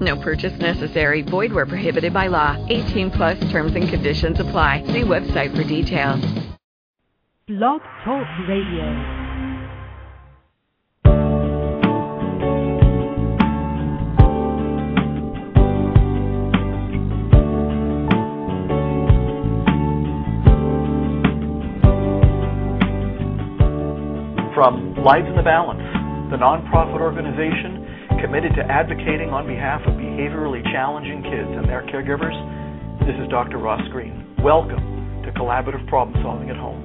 No purchase necessary. Void where prohibited by law. 18 plus terms and conditions apply. See website for details. Blog Talk Radio. From Lives in the Balance, the nonprofit organization committed to advocating on behalf of behaviorally challenging kids and their caregivers, this is Dr. Ross Greene. Welcome to Collaborative Problem Solving at Home.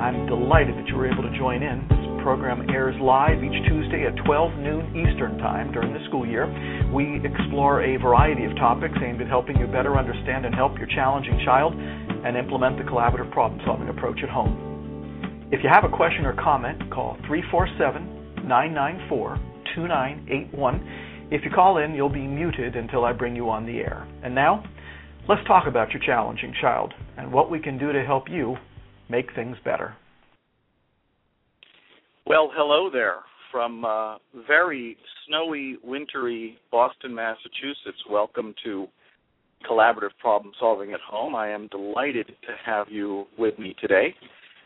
I'm delighted that you were able to join in. This program airs live each Tuesday at 12 noon Eastern Time during the school year. We explore a variety of topics aimed at helping you better understand and help your challenging child and implement the collaborative problem solving approach at home. If you have a question or comment, call 347 994 2981. If you call in, you'll be muted until I bring you on the air. And now, let's talk about your challenging child and what we can do to help you make things better. Well, hello there from uh, very snowy, wintry Boston, Massachusetts. Welcome to Collaborative Problem Solving at Home. I am delighted to have you with me today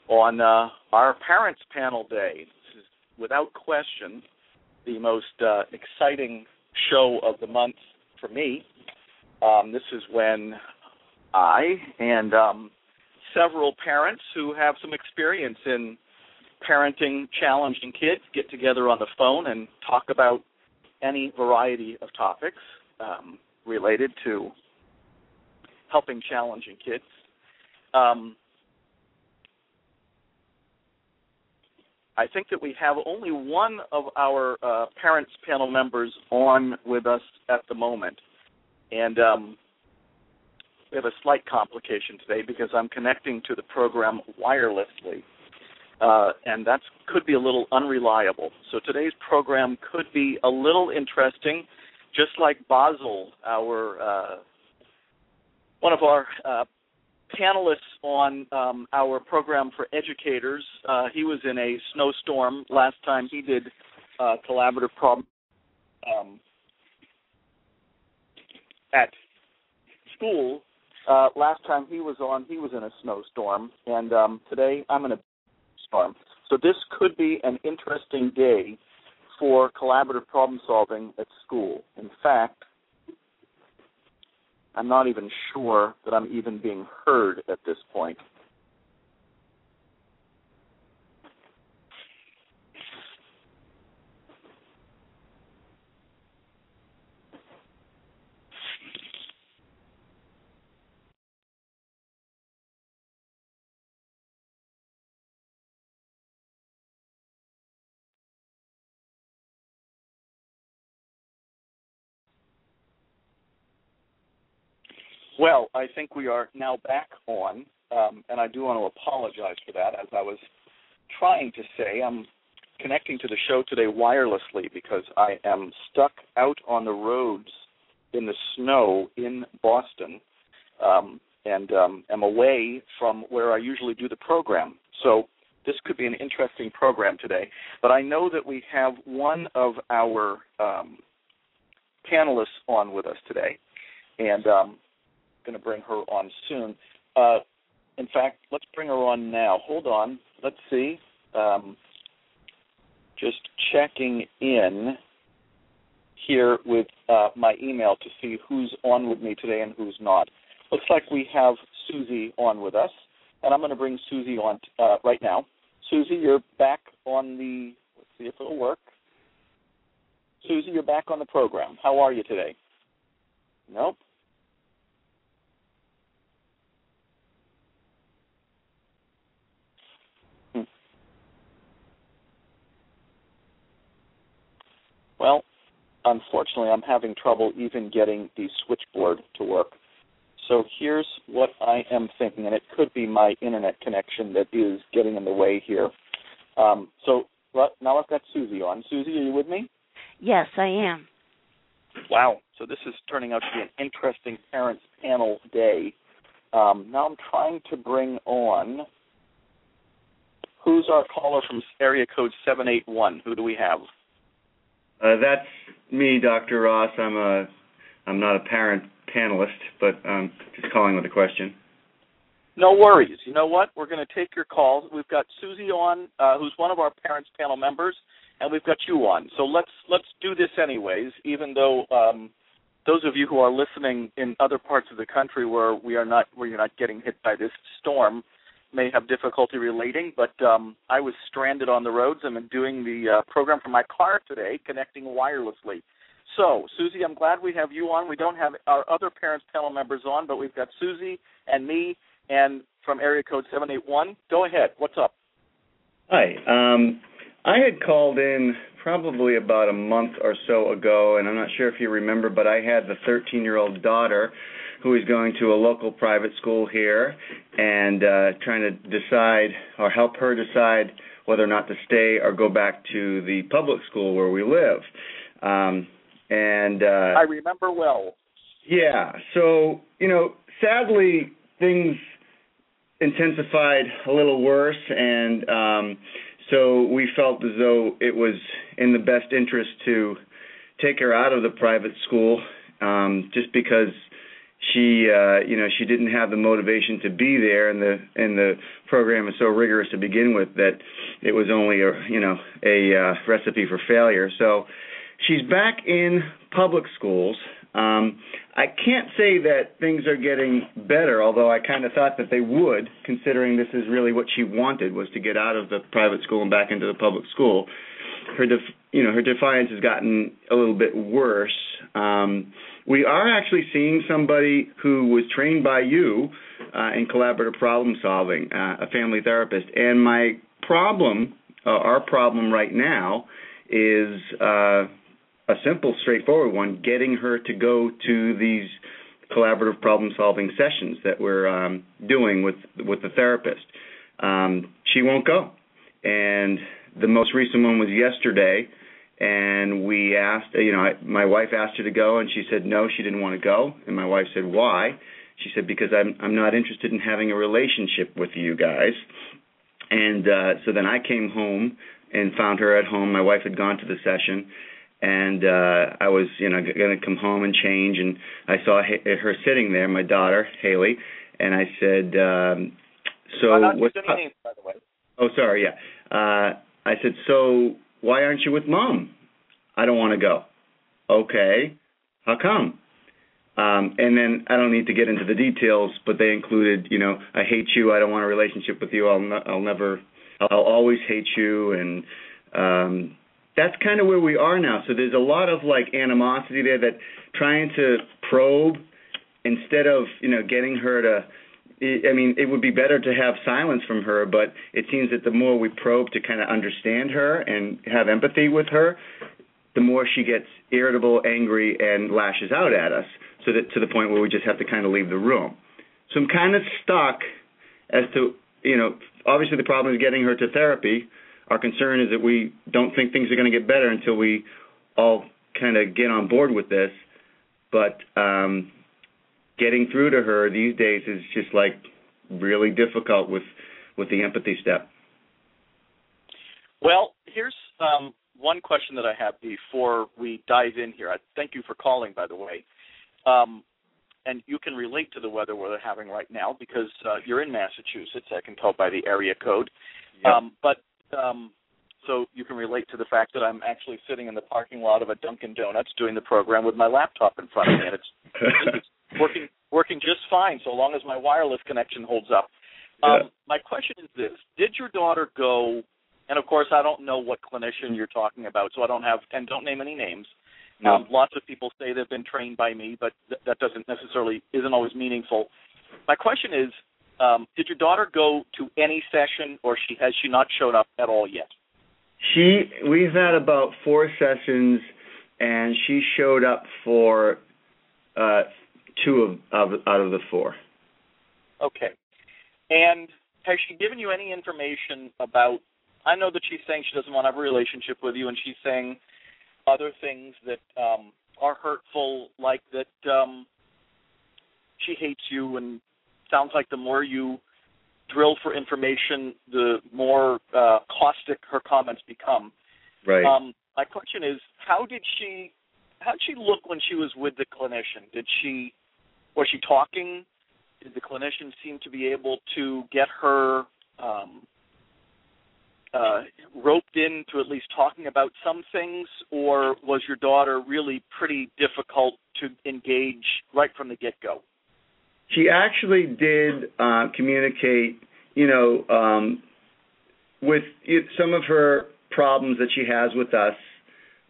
on uh, our Parents Panel Day. This is, without question, the most uh, exciting show of the month for me. Um, this is when I and um, several parents who have some experience in parenting challenging kids get together on the phone and talk about any variety of topics um, related to helping challenging kids. Um, I think that we have only one of our uh, parents panel members on with us at the moment, and um, we have a slight complication today because I'm connecting to the program wirelessly, uh, and that could be a little unreliable. So today's program could be a little interesting, just like Basil, our uh, one of our uh, panelists on um, our program for educators. Uh, he was in a snowstorm last time he did uh, collaborative problem um, at school. Uh, last time he was on, he was in a snowstorm, and um, today I'm in a storm. So this could be an interesting day for collaborative problem solving at school. In fact, I'm not even sure that I'm even being heard at this point. Well, I think we are now back on, um, and I do want to apologize for that. As I was trying to say, I'm connecting to the show today wirelessly because I am stuck out on the roads in the snow in Boston, um, and um, am away from where I usually do the program. So this could be an interesting program today. But I know that we have one of our um, panelists on with us today, and um, going to bring her on soon. Uh, in fact, let's bring her on now. Hold on. Let's see. Um, just checking in here with uh, my email to see who's on with me today and who's not. Looks like we have Susie on with us, and I'm going to bring Susie on uh, right now. Susie, you're back on the. Let's see if it'll work. Susie, you're back on the program. How are you today? Nope. Well, unfortunately, I'm having trouble even getting the switchboard to work. So here's what I am thinking, and it could be my internet connection that is getting in the way here. Um, so now I've got Susie on. Susie, are you with me? Yes, I am. Wow. So this is turning out to be an interesting parents panel day. Um, now I'm trying to bring on who's our caller from area code 781. Who do we have? Uh, that's me, Dr. Ross. I'm a I'm not a parent panelist, but I'm just calling with a question. No worries. You know what? We're going to take your calls. We've got Susie on, uh, who's one of our parents panel members, and we've got you on. So let's let's do this anyways, even though um, those of you who are listening in other parts of the country where we are not where you're not getting hit by this storm may have difficulty relating. But um, I was stranded on the roads. I'm doing the uh, program from my car today, connecting wirelessly. So, Susie, I'm glad we have you on. We don't have our other parents panel members on, but we've got Susie and me and from area code 781. Go ahead. What's up? Hi. Um, I had called in probably about a month or so ago, and I'm not sure if you remember, but I had the 13 year old daughter who is going to a local private school here and uh, trying to decide or help her decide whether or not to stay or go back to the public school where we live. Um, and uh, I remember well. Yeah. So you know, sadly, things intensified a little worse, and um, so we felt as though it was in the best interest to take her out of the private school, um, just because she uh you know she didn't have the motivation to be there and the and the program is so rigorous to begin with that it was only a you know a uh recipe for failure so she's back in public schools um, I can't say that things are getting better, although I kind of thought that they would, considering this is really what she wanted was to get out of the private school and back into the public school. Her, def- you know, her defiance has gotten a little bit worse. Um, we are actually seeing somebody who was trained by you uh, in collaborative problem solving, uh, a family therapist, and my problem, uh, our problem right now, is. Uh, a simple, straightforward one, getting her to go to these collaborative problem solving sessions that we're um, doing with with the therapist. Um, she won't go, and the most recent one was yesterday. And we asked, you know, I, my wife asked her to go, and she said no, she didn't want to go. And my wife said why? She said because I'm I'm not interested in having a relationship with you guys. And uh, so then I came home and found her at home. My wife had gone to the session, and uh I was you know going to come home and change and I saw her sitting there my daughter Haley and I said um so what's up? Names, by the way. Oh sorry yeah uh I said so why aren't you with mom I don't want to go okay how come um and then I don't need to get into the details but they included you know I hate you I don't want a relationship with you I'll ne- I'll never I'll always hate you and um that's kind of where we are now. So there's a lot of like animosity there that trying to probe instead of you know getting her to. I mean, it would be better to have silence from her, but it seems that the more we probe to kind of understand her and have empathy with her, the more she gets irritable, angry, and lashes out at us. So that to the point where we just have to kind of leave the room. So I'm kind of stuck as to you know, obviously the problem is getting her to therapy our concern is that we don't think things are going to get better until we all kind of get on board with this. But um, getting through to her these days is just like really difficult with with the empathy step. Well, here's um, one question that I have before we dive in here. I thank you for calling, by the way. Um, and you can relate to the weather we're having right now because uh, you're in Massachusetts. I can tell by the area code. Yep. Um, but um, so you can relate to the fact that I'm actually sitting in the parking lot of a Dunkin' Donuts doing the program with my laptop in front of me, and it's, it's working working just fine so long as my wireless connection holds up. Um. My question is this: Did your daughter go? And of course, I don't know what clinician you're talking about, so I don't have and don't name any names. No. Um, lots of people say they've been trained by me, but th- that doesn't necessarily isn't always meaningful. My question is: um, did your daughter go to any session, or she has she not shown up at all yet? She, we've had about four sessions, and she showed up for uh, two of, of out of the four. Okay. And has she given you any information about? I know that she's saying she doesn't want to have a relationship with you, and she's saying other things that um, are hurtful, like that um, she hates you, and sounds like the more you drill for information, the more uh, caustic her comments become. Right. Um, my question is, how did she, how did she look when she was with the clinician? Did she, was she talking? Did the clinician seem to be able to get her um, uh, roped into at least talking about some things, or was your daughter really pretty difficult to engage right from the get go? She actually did uh, communicate, you know, um, with some of her problems that she has with us,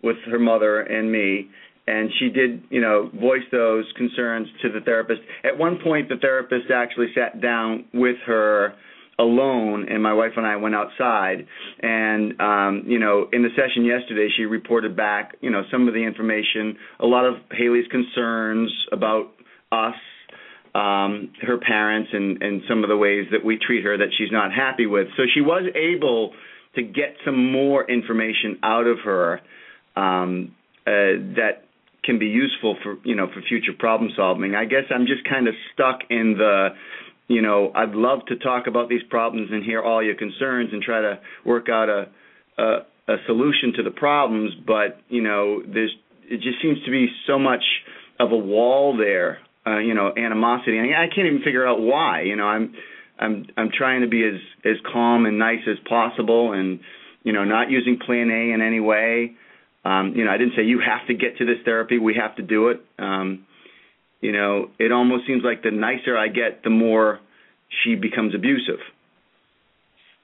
with her mother and me, and she did, you know, voice those concerns to the therapist. At one point, the therapist actually sat down with her alone and my wife and I went outside and um you know in the session yesterday she reported back you know some of the information a lot of Haley's concerns about us um her parents and and some of the ways that we treat her that she's not happy with so she was able to get some more information out of her um uh that can be useful for you know for future problem solving i guess i'm just kind of stuck in the you know, I'd love to talk about these problems and hear all your concerns and try to work out a a, a solution to the problems, but you know, there's it just seems to be so much of a wall there, uh, you know, animosity. I, I can't even figure out why. You know, I'm I'm I'm trying to be as as calm and nice as possible, and you know, not using Plan A in any way. Um, you know, I didn't say you have to get to this therapy. We have to do it. Um, you know, it almost seems like the nicer I get, the more she becomes abusive.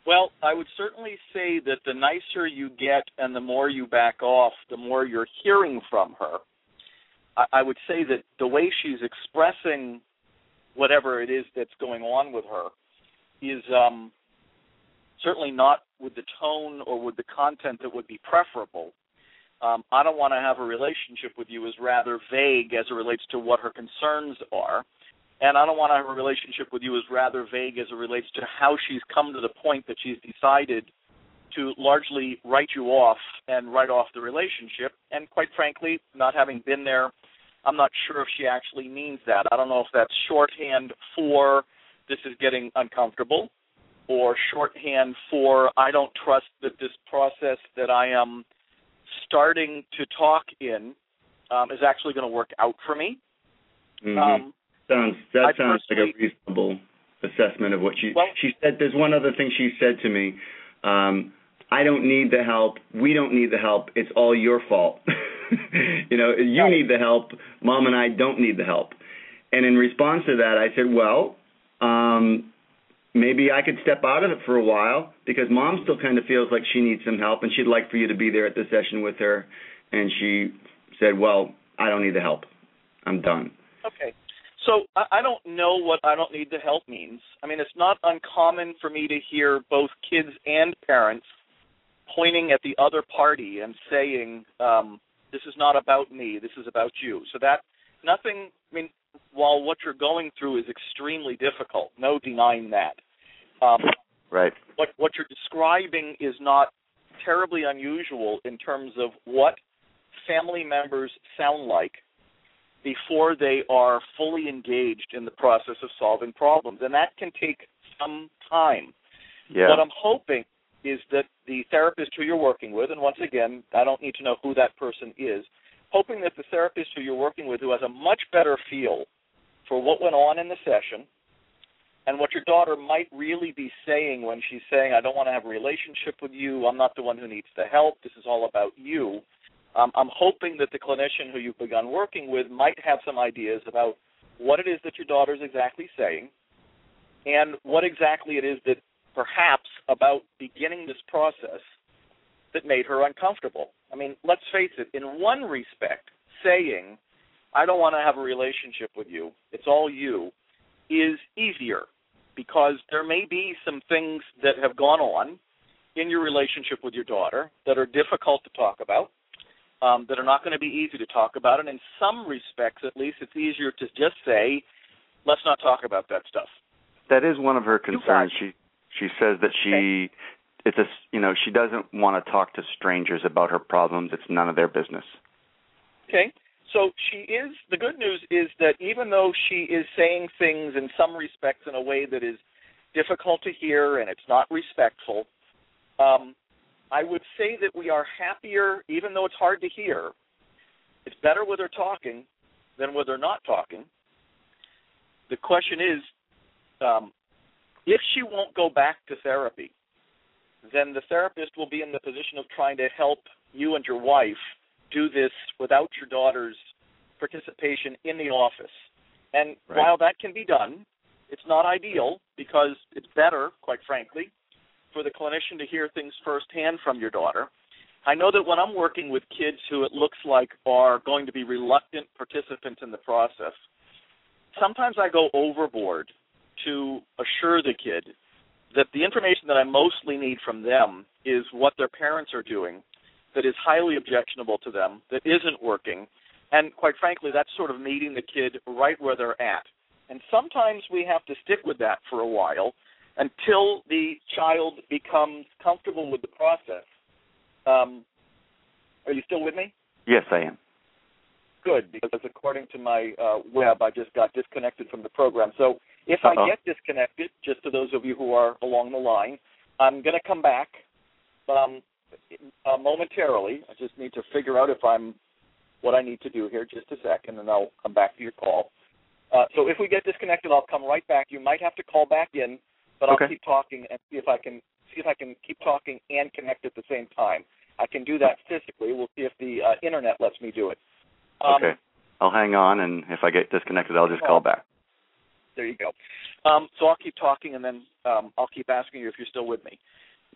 Well, I would certainly say that the nicer you get and the more you back off, the more you're hearing from her. I, I would say that the way she's expressing whatever it is that's going on with her is um, certainly not with the tone or with the content that would be preferable um, I don't want to have a relationship with you is rather vague as it relates to what her concerns are. And I don't want to have a relationship with you is rather vague as it relates to how she's come to the point that she's decided to largely write you off and write off the relationship. And quite frankly, not having been there, I'm not sure if she actually means that. I don't know if that's shorthand for this is getting uncomfortable or shorthand for I don't trust that this process that I am starting to talk in um, is actually going to work out for me. Mm-hmm. Um, sounds that I sounds like a reasonable assessment of what she well, she said. There's one other thing she said to me. Um, I don't need the help. We don't need the help. It's all your fault. you know, you need the help. Mom and I don't need the help. And in response to that, I said, well, um, maybe I could step out of it for a while because mom still kind of feels like she needs some help and she'd like for you to be there at the session with her. And she said, Well, I don't need the help. I'm done. Okay. So I don't know what I don't need the help means. I mean, it's not uncommon for me to hear both kids and parents pointing at the other party and saying, um, "This is not about me. This is about you." So that nothing. I mean, while what you're going through is extremely difficult, no denying that. Um, right. What what you're describing is not terribly unusual in terms of what family members sound like before they are fully engaged in the process of solving problems, and that can take some time. Yeah. What I'm hoping is that the therapist who you're working with, and once again, I don't need to know who that person is, hoping that the therapist who you're working with, who has a much better feel for what went on in the session and what your daughter might really be saying when she's saying, I don't want to have a relationship with you, I'm not the one who needs the help, this is all about you. Um, I'm hoping that the clinician who you've begun working with might have some ideas about what it is that your daughter is exactly saying and what exactly it is that perhaps about beginning this process that made her uncomfortable. I mean, let's face it, in one respect, saying, I don't want to have a relationship with you, it's all you, is easier because there may be some things that have gone on in your relationship with your daughter that are difficult to talk about. um, that are not going to be easy to talk about. And in some respects, at least, it's easier to just say, let's not talk about that stuff. That is one of her concerns. She she says that she okay. It's a you know she doesn't want to talk to strangers about her problems. It's none of their business. Okay. So she is the good news is that even though she is saying things in some respects in a way that is difficult to hear and it's not respectful, um, I would say that we are happier, even though it's hard to hear. It's better with her talking than with her not talking. The question is, um, if she won't go back to therapy, then the therapist will be in the position of trying to help you and your wife do this without your daughter's participation in the office. And right. while that can be done, it's not ideal because it's better, quite frankly, for the clinician to hear things firsthand from your daughter. I know that when I'm working with kids who it looks like are going to be reluctant participants in the process, sometimes I go overboard to assure the kid that the information that I mostly need from them is what their parents are doing that is highly objectionable to them, that isn't working, and quite frankly, that's sort of meeting the kid right where they're at. And sometimes we have to stick with that for a while until the child becomes comfortable with the process. Um, are you still with me? Yes, I am. Good, because according to my uh, web, I just got disconnected from the program. So if Uh-oh. I get disconnected, just to those of you who are along the line, I'm going to come back um, uh, momentarily. I just need to figure out if I'm what I need to do here. Just a second, and I'll come back to your call. Uh, so if we get disconnected, I'll come right back. You might have to call back in, but I'll Okay. keep talking and see if I can see if I can keep talking and connect at the same time. I can do that physically. We'll see if the uh, internet lets me do it. Um, okay. I'll hang on, and if I get disconnected, I'll just call back. There you go. Um, so I'll keep talking, and then um, I'll keep asking you if you're still with me.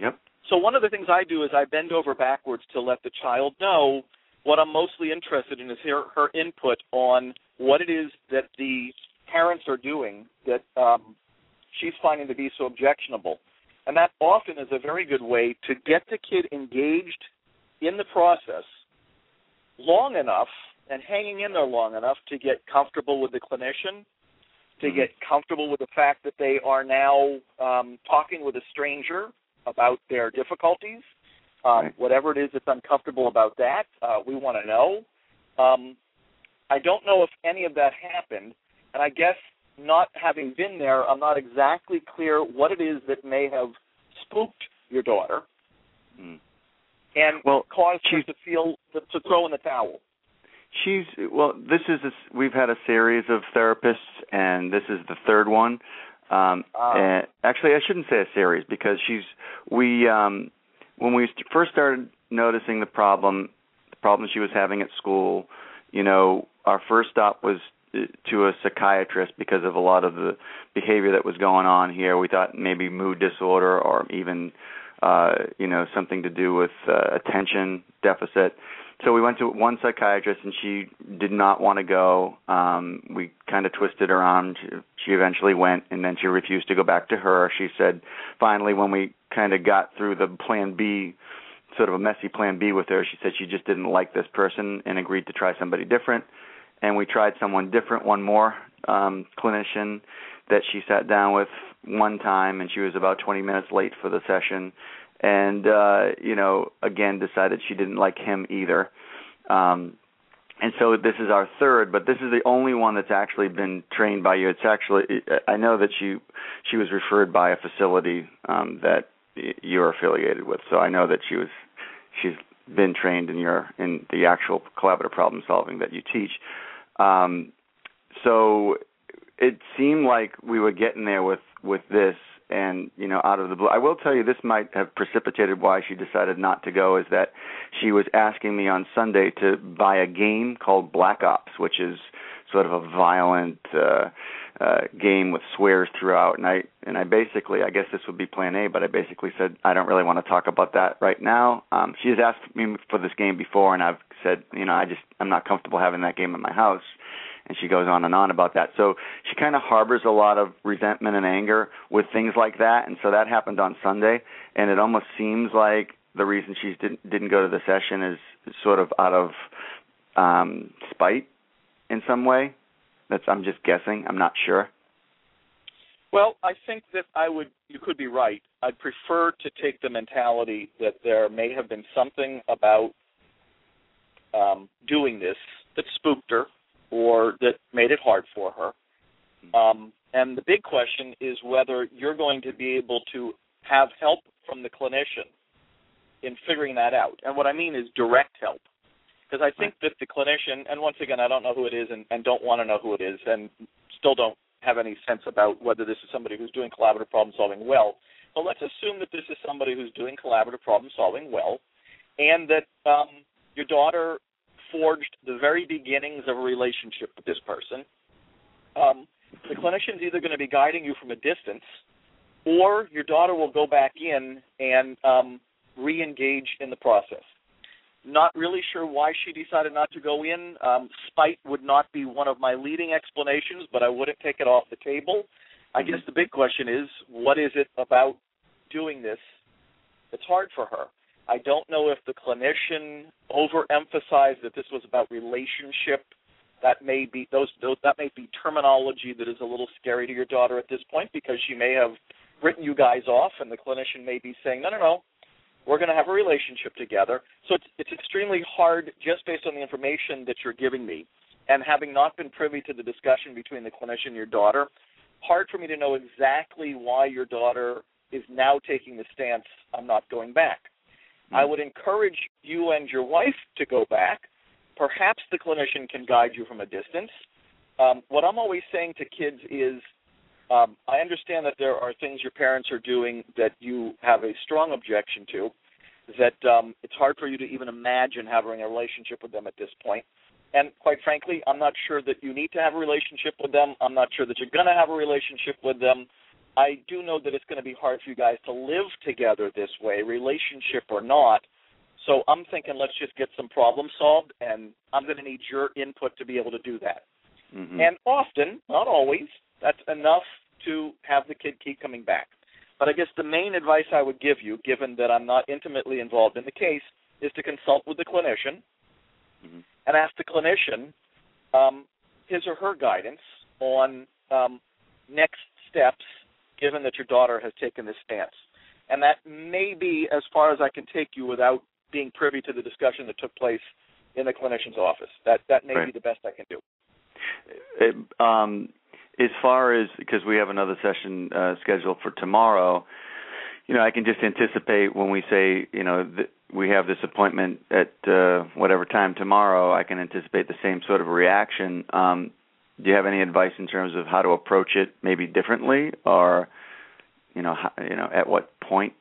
Yep. So one of the things I do is I bend over backwards to let the child know what I'm mostly interested in is her, her input on what it is that the parents are doing that um, she's finding to be so objectionable. And that often is a very good way to get the kid engaged in the process long enough and hanging in there long enough to get comfortable with the clinician, to get comfortable with the fact that they are now um, talking with a stranger about their difficulties. Um, Right. Whatever it is that's uncomfortable about that, uh, we want to know. Um, I don't know if any of that happened, and I guess not having been there, I'm not exactly clear what it is that may have spooked your daughter Mm. and Well, caused her to feel to, to throw in the towel. She's well. This is a, we've had a series of therapists, and this is the third one. Um, Ah. and actually, I shouldn't say a series because she's we um, when we first started noticing the problem, the problem she was having at school. You know, our first stop was uh, to a psychiatrist because of a lot of the behavior that was going on here. We thought maybe mood disorder or even uh, you know something to do with uh, attention deficit so we went to one psychiatrist and she did not want to go. Um we kind of twisted her arm she, eventually went and then she refused to go back to her. She said finally when we kind of got through the plan b sort of a messy plan b with her she said she just didn't like this person and agreed to try somebody different. And we tried someone different one more um clinician that she sat down with one time and she was about 20 minutes late for the session and uh you know again decided she didn't like him either. Um and so this is our third but this is the only one that's actually been trained by you. It's actually i know that she she was referred by a facility um that you're affiliated with. So i know that she was she's been trained in your in the actual collaborative problem solving that you teach. Um so it seemed like we were getting there with with this and you know out of the blue. I will tell you this might have precipitated why she decided not to go is that she was asking me on sunday to buy a game called black ops which is sort of a violent uh uh game with swears throughout. And i and i basically i guess this would be plan a but i basically said i don't really want to talk about that right now. Um she has asked me for this game before and i've said you know i just i'm not comfortable having that game in my house and she goes on and on about that. So she kind of harbors a lot of resentment and anger with things like that, and so that happened on Sunday, and it almost seems like the reason she didn't didn't go to the session is sort of out of um spite in some way. That's I'm just guessing. I'm not sure. Well, I think that I would. You could be right. I'd prefer to take the mentality that there may have been something about um, doing this that spooked her or that made it hard for her. Um, and the big question is whether you're going to be able to have help from the clinician in figuring that out. And what I mean is direct help. Because I think that the clinician, and once again, I don't know who it is and, and don't want to know who it is, and still don't have any sense about whether this is somebody who's doing collaborative problem solving well. But let's assume that this is somebody who's doing collaborative problem solving well, and that um, your daughter forged the very beginnings of a relationship with this person. Um, the clinician's either going to be guiding you from a distance, or your daughter will go back in and um, re-engage in the process. Not really sure why she decided not to go in. Um, spite would not be one of my leading explanations, but I wouldn't take it off the table. I guess the big question is, what is it about doing this that's hard for her? I don't know if the clinician overemphasized that this was about relationship. That may be those, those that may be terminology that is a little scary to your daughter at this point because she may have written you guys off, and the clinician may be saying, no, no, no, we're going to have a relationship together. So it's it's extremely hard just based on the information that you're giving me, and having not been privy to the discussion between the clinician and your daughter, hard for me to know exactly why your daughter is now taking the stance I'm not going back. I would encourage you and your wife to go back. Perhaps the clinician can guide you from a distance. Um, what I'm always saying to kids is um, I understand that there are things your parents are doing that you have a strong objection to, that um, it's hard for you to even imagine having a relationship with them at this point. And quite frankly, I'm not sure that you need to have a relationship with them. I'm not sure that you're going to have a relationship with them. I do know that it's going to be hard for you guys to live together this way, relationship or not. So I'm thinking let's just get some problems solved, and I'm going to need your input to be able to do that. Mm-hmm. And often, not always, that's enough to have the kid keep coming back. But I guess the main advice I would give you, given that I'm not intimately involved in the case, is to consult with the clinician mm-hmm. and ask the clinician um, his or her guidance on um, next steps, given that your daughter has taken this stance. And that may be as far as I can take you without being privy to the discussion that took place in the clinician's office. That that may right. be the best I can do. It, um, as far as because we have another session uh, scheduled for tomorrow, you know, I can just anticipate when we say, you know, th- we have this appointment at uh, whatever time tomorrow. I can anticipate the same sort of reaction. Um, do you have any advice in terms of how to approach it, maybe differently, or you know, how, you know, at what point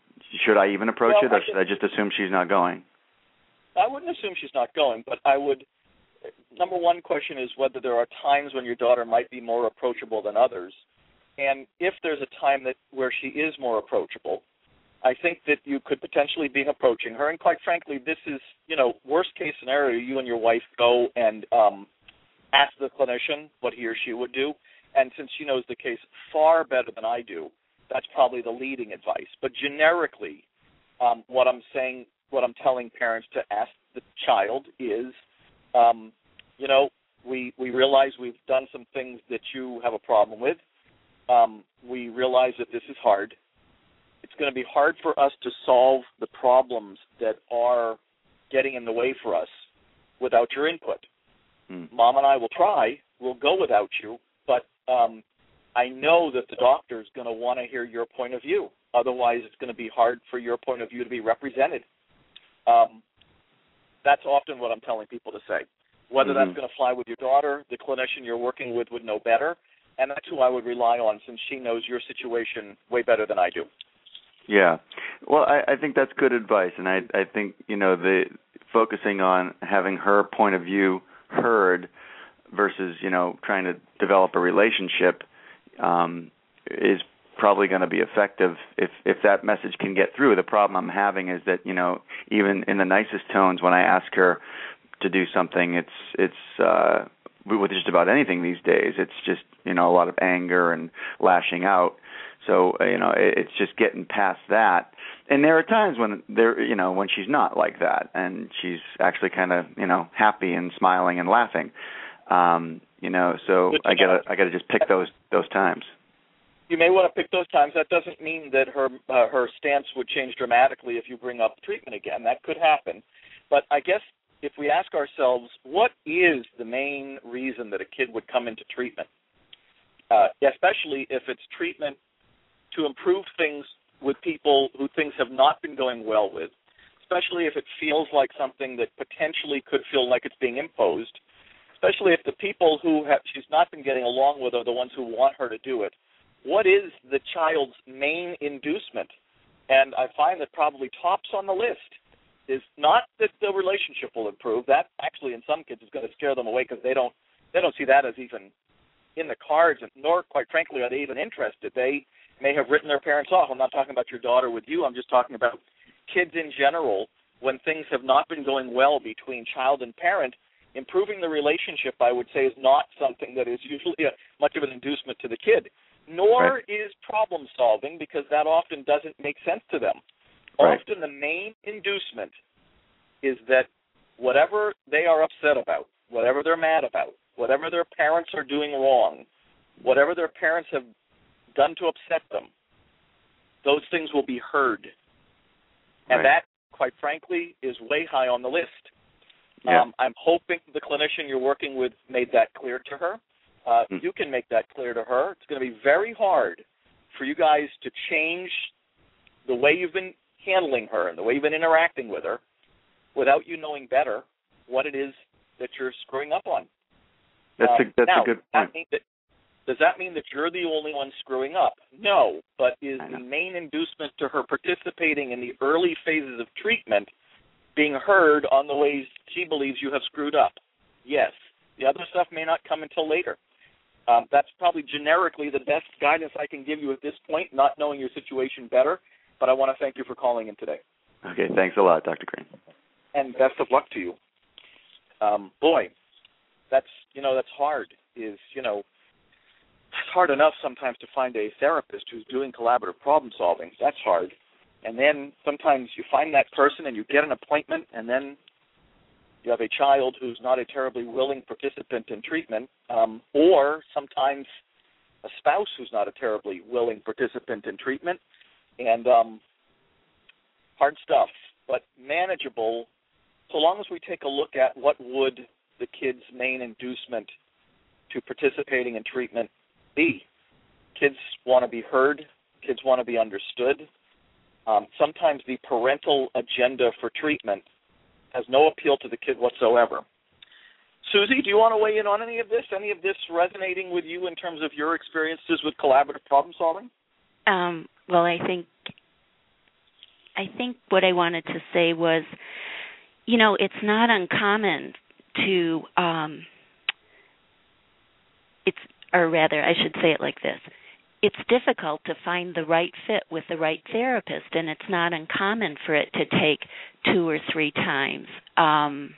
should I even approach well, it, or should I just assume she's not going? I wouldn't assume she's not going, but I would number one question is whether there are times when your daughter might be more approachable than others, and if there's a time that where she is more approachable, I think that you could potentially be approaching her. And quite frankly, this is you know worst case scenario. You and your wife go and um, ask the clinician what he or she would do, and since she knows the case far better than I do, that's probably the leading advice. But generically, um, what I'm saying, what I'm telling parents to ask the child is um, you know, we we realize we've done some things that you have a problem with. Um, we realize that this is hard. It's going to be hard for us to solve the problems that are getting in the way for us without your input. Mm. Mom and I will try. We'll go without you, but um, I know that the doctor is going to want to hear your point of view. Otherwise, it's going to be hard for your point of view to be represented. Um, that's often what I'm telling people to say. Whether mm-hmm. that's going to fly with your daughter, the clinician you're working with would know better, and that's who I would rely on since she knows your situation way better than I do. Yeah, well, I, I think that's good advice, and I I think you know the focusing on having her point of view heard versus you know trying to develop a relationship um, is probably going to be effective if if that message can get through. The problem I'm having is that you know even in the nicest tones when I ask her to do something, it's it's uh, with just about anything these days. It's just you know a lot of anger and lashing out. So uh, you know, it, it's just getting past that. And there are times when there, you know, when she's not like that, and she's actually kind of, you know, happy and smiling and laughing. Um, you know, so I gotta, I gotta just pick those those times. You may want to pick those times. That doesn't mean that her uh, her stance would change dramatically if you bring up treatment again. That could happen. But I guess if we ask ourselves, what is the main reason that a kid would come into treatment? Uh, especially if it's treatment to improve things with people who things have not been going well with, especially if it feels like something that potentially could feel like it's being imposed, especially if the people who have, she's not been getting along with are the ones who want her to do it. What is the child's main inducement? And I find that probably tops on the list is not that the relationship will improve. That actually, in some kids, is going to scare them away because they don't they don't see that as even in the cards, and nor, quite frankly, are they even interested. They may have written their parents off. I'm not talking about your daughter with you. I'm just talking about kids in general. When things have not been going well between child and parent, improving the relationship, I would say, is not something that is usually a, much of an inducement to the kid. Nor right. is problem solving because that often doesn't make sense to them. Right. Often the main inducement is that whatever they are upset about, whatever they're mad about, whatever their parents are doing wrong, whatever their parents have done to upset them, those things will be heard. And right. that, quite frankly, is way high on the list. Yeah. Um, I'm hoping the clinician you're working with made that clear to her. Uh, mm. You can make that clear to her. It's going to be very hard for you guys to change the way you've been handling her and the way you've been interacting with her without you knowing better what it is that you're screwing up on. That's a um, that's now, a good point. That, does that mean that you're the only one screwing up? No, but is the main inducement to her participating in the early phases of treatment being heard on the ways she believes you have screwed up? Yes. The other stuff may not come until later. Um, that's probably generically the best guidance I can give you at this point, not knowing your situation better. But I want to thank you for calling in today. Okay, thanks a lot, Dr. Greene. And best of luck to you. Um, boy, that's you know that's hard. Is you know it's hard enough sometimes to find a therapist who's doing collaborative problem solving. That's hard. And then sometimes you find that person and you get an appointment, and then you have a child who's not a terribly willing participant in treatment, um, or sometimes a spouse who's not a terribly willing participant in treatment, and um, hard stuff, but manageable so long as we take a look at what would the kid's main inducement to participating in treatment be. Kids want to be heard. Kids want to be understood. Um, sometimes the parental agenda for treatment has no appeal to the kid whatsoever. Susie, do you want to weigh in on any of this? Any of this resonating with you in terms of your experiences with collaborative problem solving? Um, well, I think I think what I wanted to say was, you know, it's not uncommon to um, it's or rather I should say it like this. It's difficult to find the right fit with the right therapist and it's not uncommon for it to take two or three times. Um,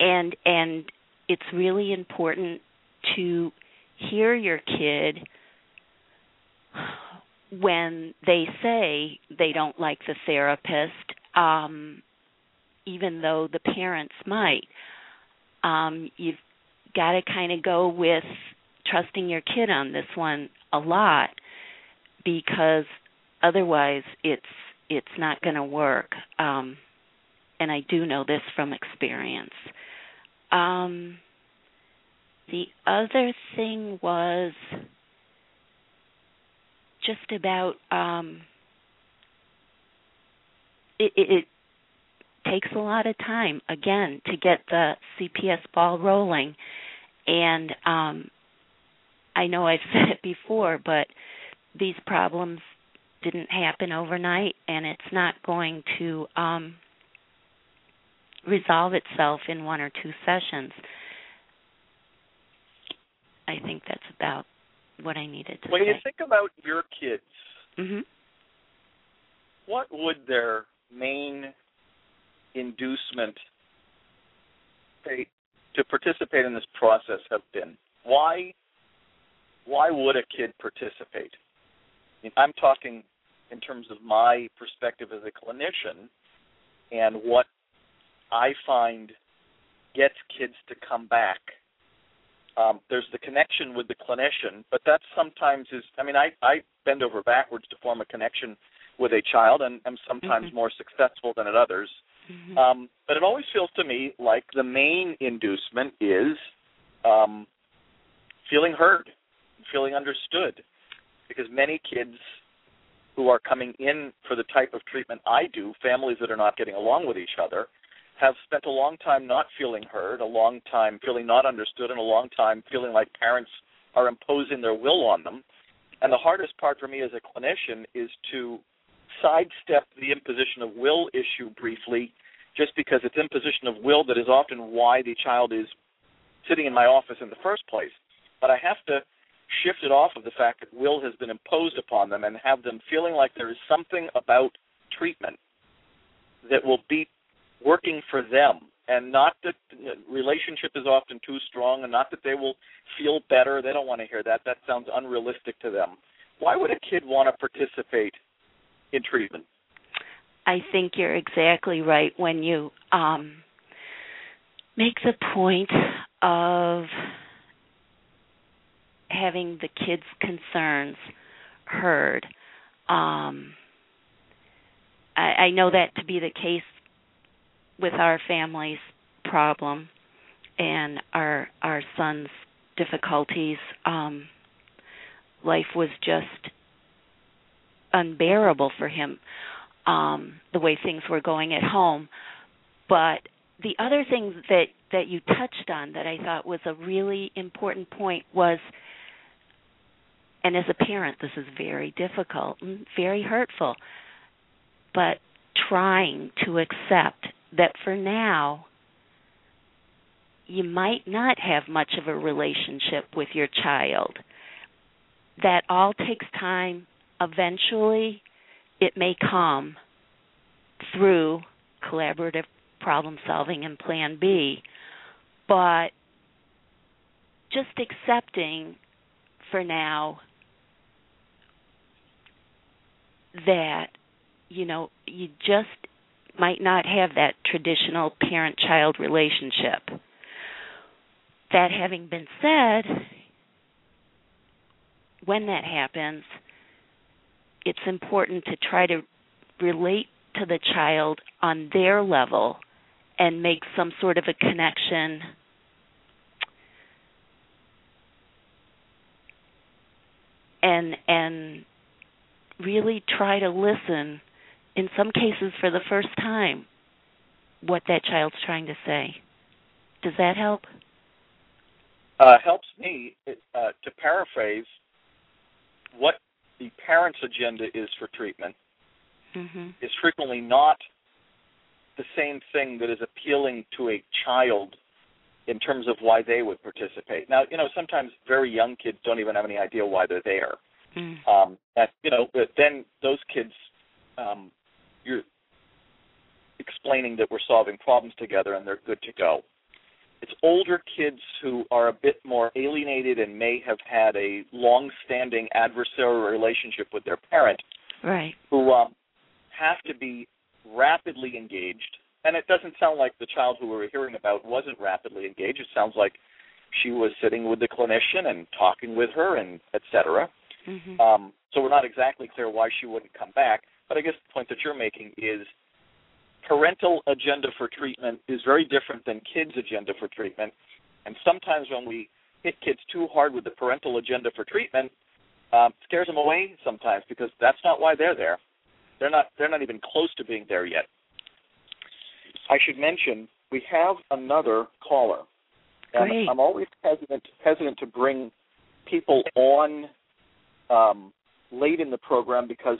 and and it's really important to hear your kid when they say they don't like the therapist, um, even though the parents might. Um, you've got to kind of go with trusting your kid on this one a lot because otherwise it's it's not going to work. Um and I do know this from experience. Um the other thing was just about um it, it, takes a lot of time again to get the CPS ball rolling and um I know I've said it before but these problems didn't happen overnight and it's not going to um resolve itself in one or two sessions. I think that's about what I needed to when say. you think about your kids, mm-hmm. what would their main inducement to participate in this process have been? Why why would a kid participate? I'm talking in terms of my perspective as a clinician and what I find gets kids to come back. Um, there's the connection with the clinician, but that sometimes is. I mean, I I bend over backwards to form a connection with a child, and am sometimes Mhm. more successful than at others. Mhm. Um, but it always feels to me like the main inducement is um, feeling heard, feeling understood, because many kids who are coming in for the type of treatment I do, families that are not getting along with each other, have spent a long time not feeling heard, a long time feeling not understood, and a long time feeling like parents are imposing their will on them. And the hardest part for me as a clinician is to sidestep the imposition of will issue briefly, just because it's imposition of will that is often why the child is sitting in my office in the first place. But I have to shift it off of the fact that will has been imposed upon them and have them feeling like there is something about treatment that will be working for them and not that relationship is often too strong and not that they will feel better. They don't want to hear that. That sounds unrealistic to them. Why would a kid want to participate in treatment I think you're exactly right when you um, make the point of having the kids' concerns heard. Um, I, I know that to be the case with our family's problem and our our son's difficulties. Um, life was just unbearable for him um the way things were going at home. But the other thing that that you touched on that I thought was a really important point was and as a parent this is very difficult and very hurtful but trying to accept that for now you might not have much of a relationship with your child. That all takes time eventually it may come through collaborative problem solving and plan B, but just accepting for now that you know you just might not have that traditional parent child relationship. That having been said, when that happens, it's important to try to relate to the child on their level and make some sort of a connection. And and really try to listen in some cases for the first time what that child's trying to say. Does that help? Uh, helps me uh, to paraphrase what the parent's agenda is for treatment mm-hmm. is frequently not the same thing that is appealing to a child in terms of why they would participate. Now, you know, sometimes very young kids don't even have any idea why they're there. Mm. Um, and, you know, but then those kids, um, you're explaining that we're solving problems together and they're good to go. It's older kids who are a bit more alienated and may have had a long-standing adversarial relationship with their parent, right who um, have to be rapidly engaged. And it doesn't sound like the child who we were hearing about wasn't rapidly engaged. It sounds like she was sitting with the clinician and talking with her and et cetera. mm-hmm. Um, so we're not exactly clear why she wouldn't come back. But I guess the point that you're making is parental agenda for treatment is very different than kids' agenda for treatment. And sometimes when we hit kids too hard with the parental agenda for treatment, um, scares them away sometimes because that's not why they're there. They're not they're not even close to being there yet. I should mention we have another caller. And Great. I'm always hesitant hesitant to bring people on um, late in the program because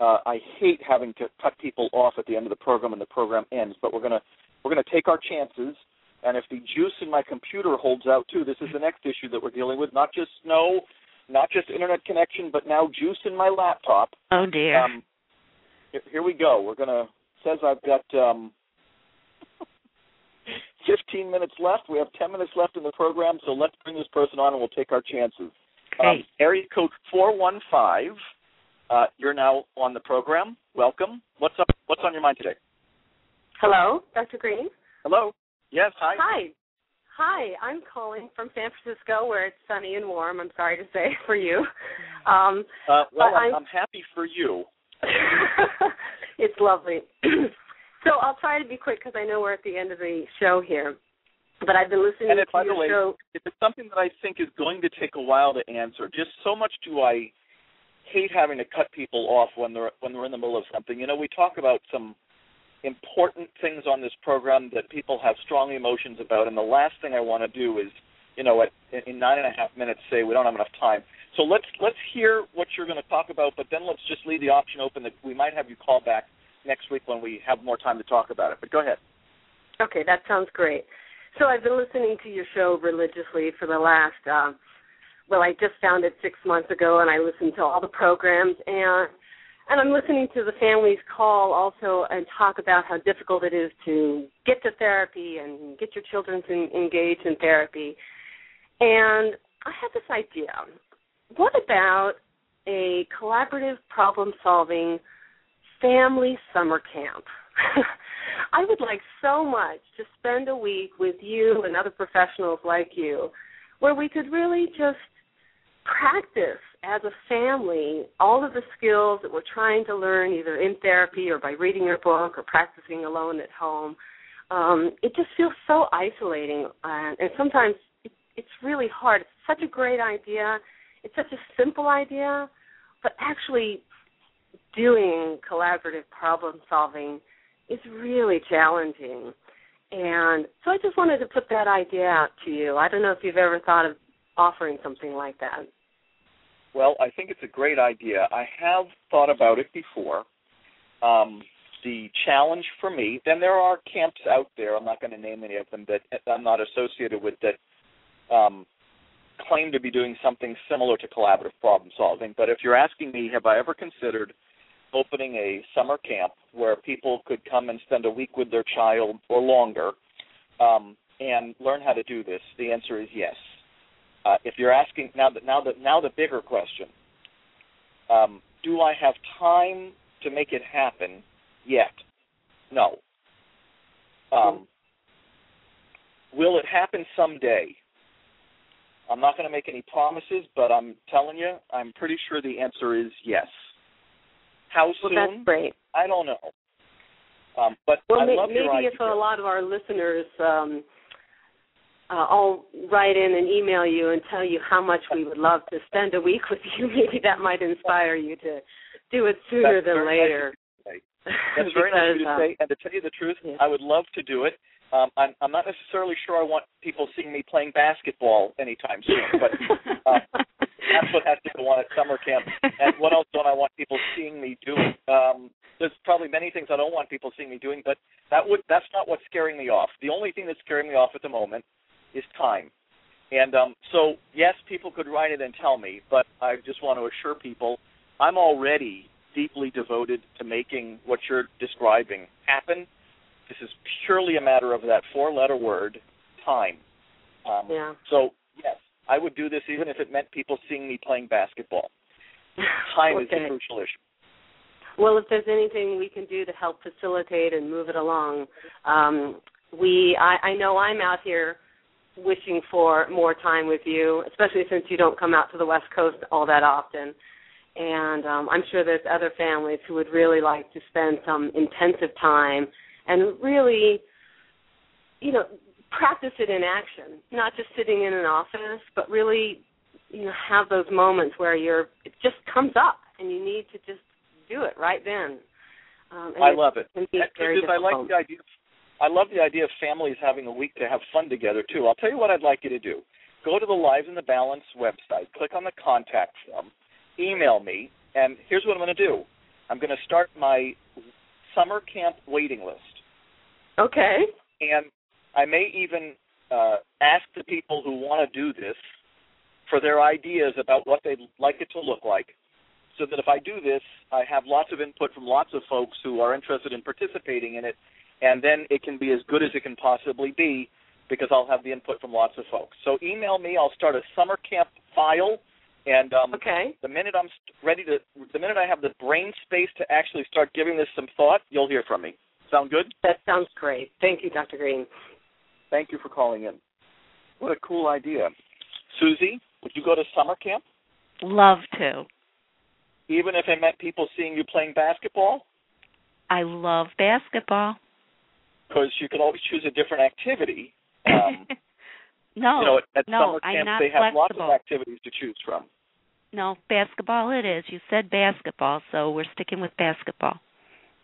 uh, I hate having to cut people off at the end of the program and the program ends. But we're gonna we're gonna take our chances. And if the juice in my computer holds out too, this is the next issue that we're dealing with. Not just snow, not just internet connection, but now juice in my laptop. oh dear Um, here, we go. We're gonna says I've got um, 15 minutes left. We have 10 minutes left in the program, so let's bring this person on and we'll take our chances. Great. Um, area code four one five. Uh, you're now on the program. Welcome. What's up? What's on your mind today? Hello, Dr. Greene. Hello. Yes. Hi. Hi. Hi, I'm calling from San Francisco where it's sunny and warm. I'm sorry to say for you. Um, Uh, well, I'm, I'm- happy for you. it's lovely. so I'll try to be quick because I know we're at the end of the show here. But I've been listening And to by your the way, show. if it's something that I think is going to take a while to answer, just so much do I hate having to cut people off when they're when they're in the middle of something. You know, we talk about some important things on this program that people have strong emotions about, and the last thing I want to do is, you know, at in nine and a half minutes say we don't have enough time. So let's let's hear what you're going to talk about, but then let's just leave the option open that we might have you call back next week when we have more time to talk about it. But go ahead. Okay, that sounds great. So I've been listening to your show religiously for the last. Uh, well, I just found it six months ago, and I listened to all the programs, and and I'm listening to the families call also and talk about how difficult it is to get to therapy and get your children to engage in therapy. And I had this idea. What about a collaborative problem solving family summer camp? I would like so much to spend a week with you and other professionals like you where we could really just practice as a family all of the skills that we're trying to learn either in therapy or by reading your book or practicing alone at home. Um, it just feels so isolating, uh, and sometimes it, it's really hard. It's such a great idea. It's such a simple idea, but actually doing collaborative problem solving is really challenging. And so I just wanted to put that idea out to you. I don't know if you've ever thought of offering something like that. Well, I think it's a great idea. I have thought about it before. Um, the challenge for me, then there are camps out there, I'm not going to name any of them that I'm not associated with that um, claim to be doing something similar to collaborative problem solving. But if you're asking me, have I ever considered opening a summer camp where people could come and spend a week with their child or longer um, and learn how to do this? The answer is yes. Uh, if you're asking now, that now the now the bigger question: um, Do I have time to make it happen yet? No. Um, will it happen someday? I'm not going to make any promises, but I'm telling you, I'm pretty sure the answer is yes. How Well, soon? that's great. I don't know. Um, but Well, I may- love maybe your idea. if a lot of our listeners um, uh, all write in and email you and tell you how much we would love to spend a week with you, maybe that might inspire you to do it sooner That's than nice later. of you to say. That's very nice of you to say. And to tell you the truth, yeah. I would love to do it. Um, I'm, I'm not necessarily sure I want people seeing me playing basketball anytime soon, but uh, that's what has to go on at summer camp. And what else don't I want people seeing me doing? Um, there's probably many things I don't want people seeing me doing, but that would that's not what's scaring me off. The only thing that's scaring me off at the moment is time. And um, so, yes, people could write it and tell me, but I just want to assure people I'm already deeply devoted to making what you're describing happen. This is purely a matter of that four letter word, time. Um, yeah. So, yes, I would do this even if it meant people seeing me playing basketball. Time is Okay. a crucial issue. Well, if there's anything we can do to help facilitate and move it along, um, we I, I know I'm out here wishing for more time with you, especially since you don't come out to the West Coast all that often. And um, I'm sure there's other families who would really like to spend some intensive time and really, you know, practice it in action, not just sitting in an office, but really, you know, have those moments where you're it just comes up and you need to just do it right then. Um, I love it. because I like the idea. I love the idea of families having a week to have fun together too. I'll tell you what I'd like you to do. Go to the Lives in the Balance website, click on the contact form, email me, and here's what I'm going to do. I'm going to start my summer camp waiting list, Okay. and I may even uh, ask the people who want to do this for their ideas about what they'd like it to look like so that if I do this, I have lots of input from lots of folks who are interested in participating in it, and then it can be as good as it can possibly be because I'll have the input from lots of folks. So email me. I'll start a summer camp file, And um, okay. the minute I'm ready to, the minute I have the brain space to actually start giving this some thought, you'll hear from me. Sound good? That sounds great. Thank you, Dr. Greene. Thank you for calling in. What a cool idea. Susie, would you go to summer camp? Love to. Even if it meant people seeing you playing basketball? I love basketball. Because you can always choose a different activity. Um, no, you know, at no, summer I'm camp not they have lots flexible. of activities to choose from. No, basketball it is. You said basketball, so we're sticking with basketball.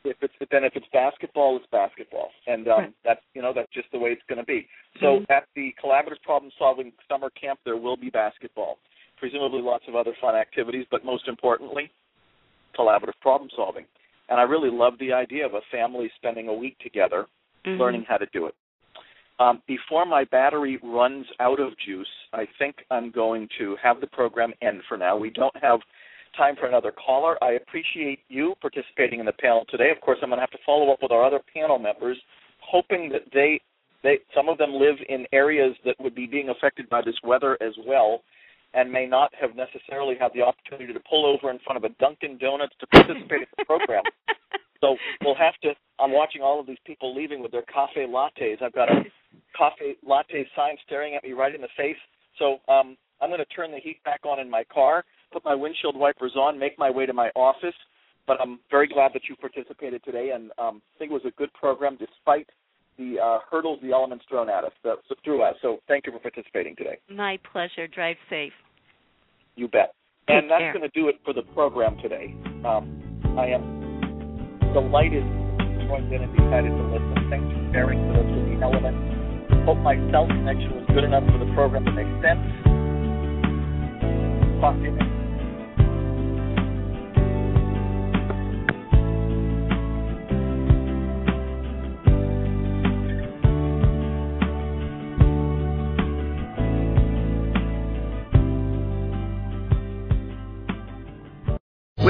If it's then if it's basketball, it's basketball, and um, Right. that's you know that's just the way it's going to be. So Mhm. at the collaborative problem solving summer camp, there will be basketball, presumably lots of other fun activities, but most importantly, collaborative problem solving. And I really love the idea of a family spending a week together Mhm. learning how to do it. Um, before my battery runs out of juice, I think I'm going to have the program end for now. We don't have time for another caller. I appreciate you participating in the panel today. Of course, I'm going to have to follow up with our other panel members, hoping that they, they, some of them live in areas that would be being affected by this weather as well, and may not have necessarily had the opportunity to pull over in front of a Dunkin' Donuts to participate in the program. So we'll have to. I'm watching all of these people leaving with their cafe lattes. I've got a coffee latte sign staring at me right in the face. So um, I'm going to turn the heat back on in my car, put my windshield wipers on, make my way to my office. But I'm very glad that you participated today, and um, I think it was a good program despite the uh, hurdles the elements thrown at us, uh, threw us. So thank you for participating today. My pleasure. Drive safe. You bet. Take and that's going to do it for the program today. Um, I am delighted joined in and decided to listen. Thanks for sharing with us with the element. Hope my cell connection was good enough for the program to make sense. Talk to you next.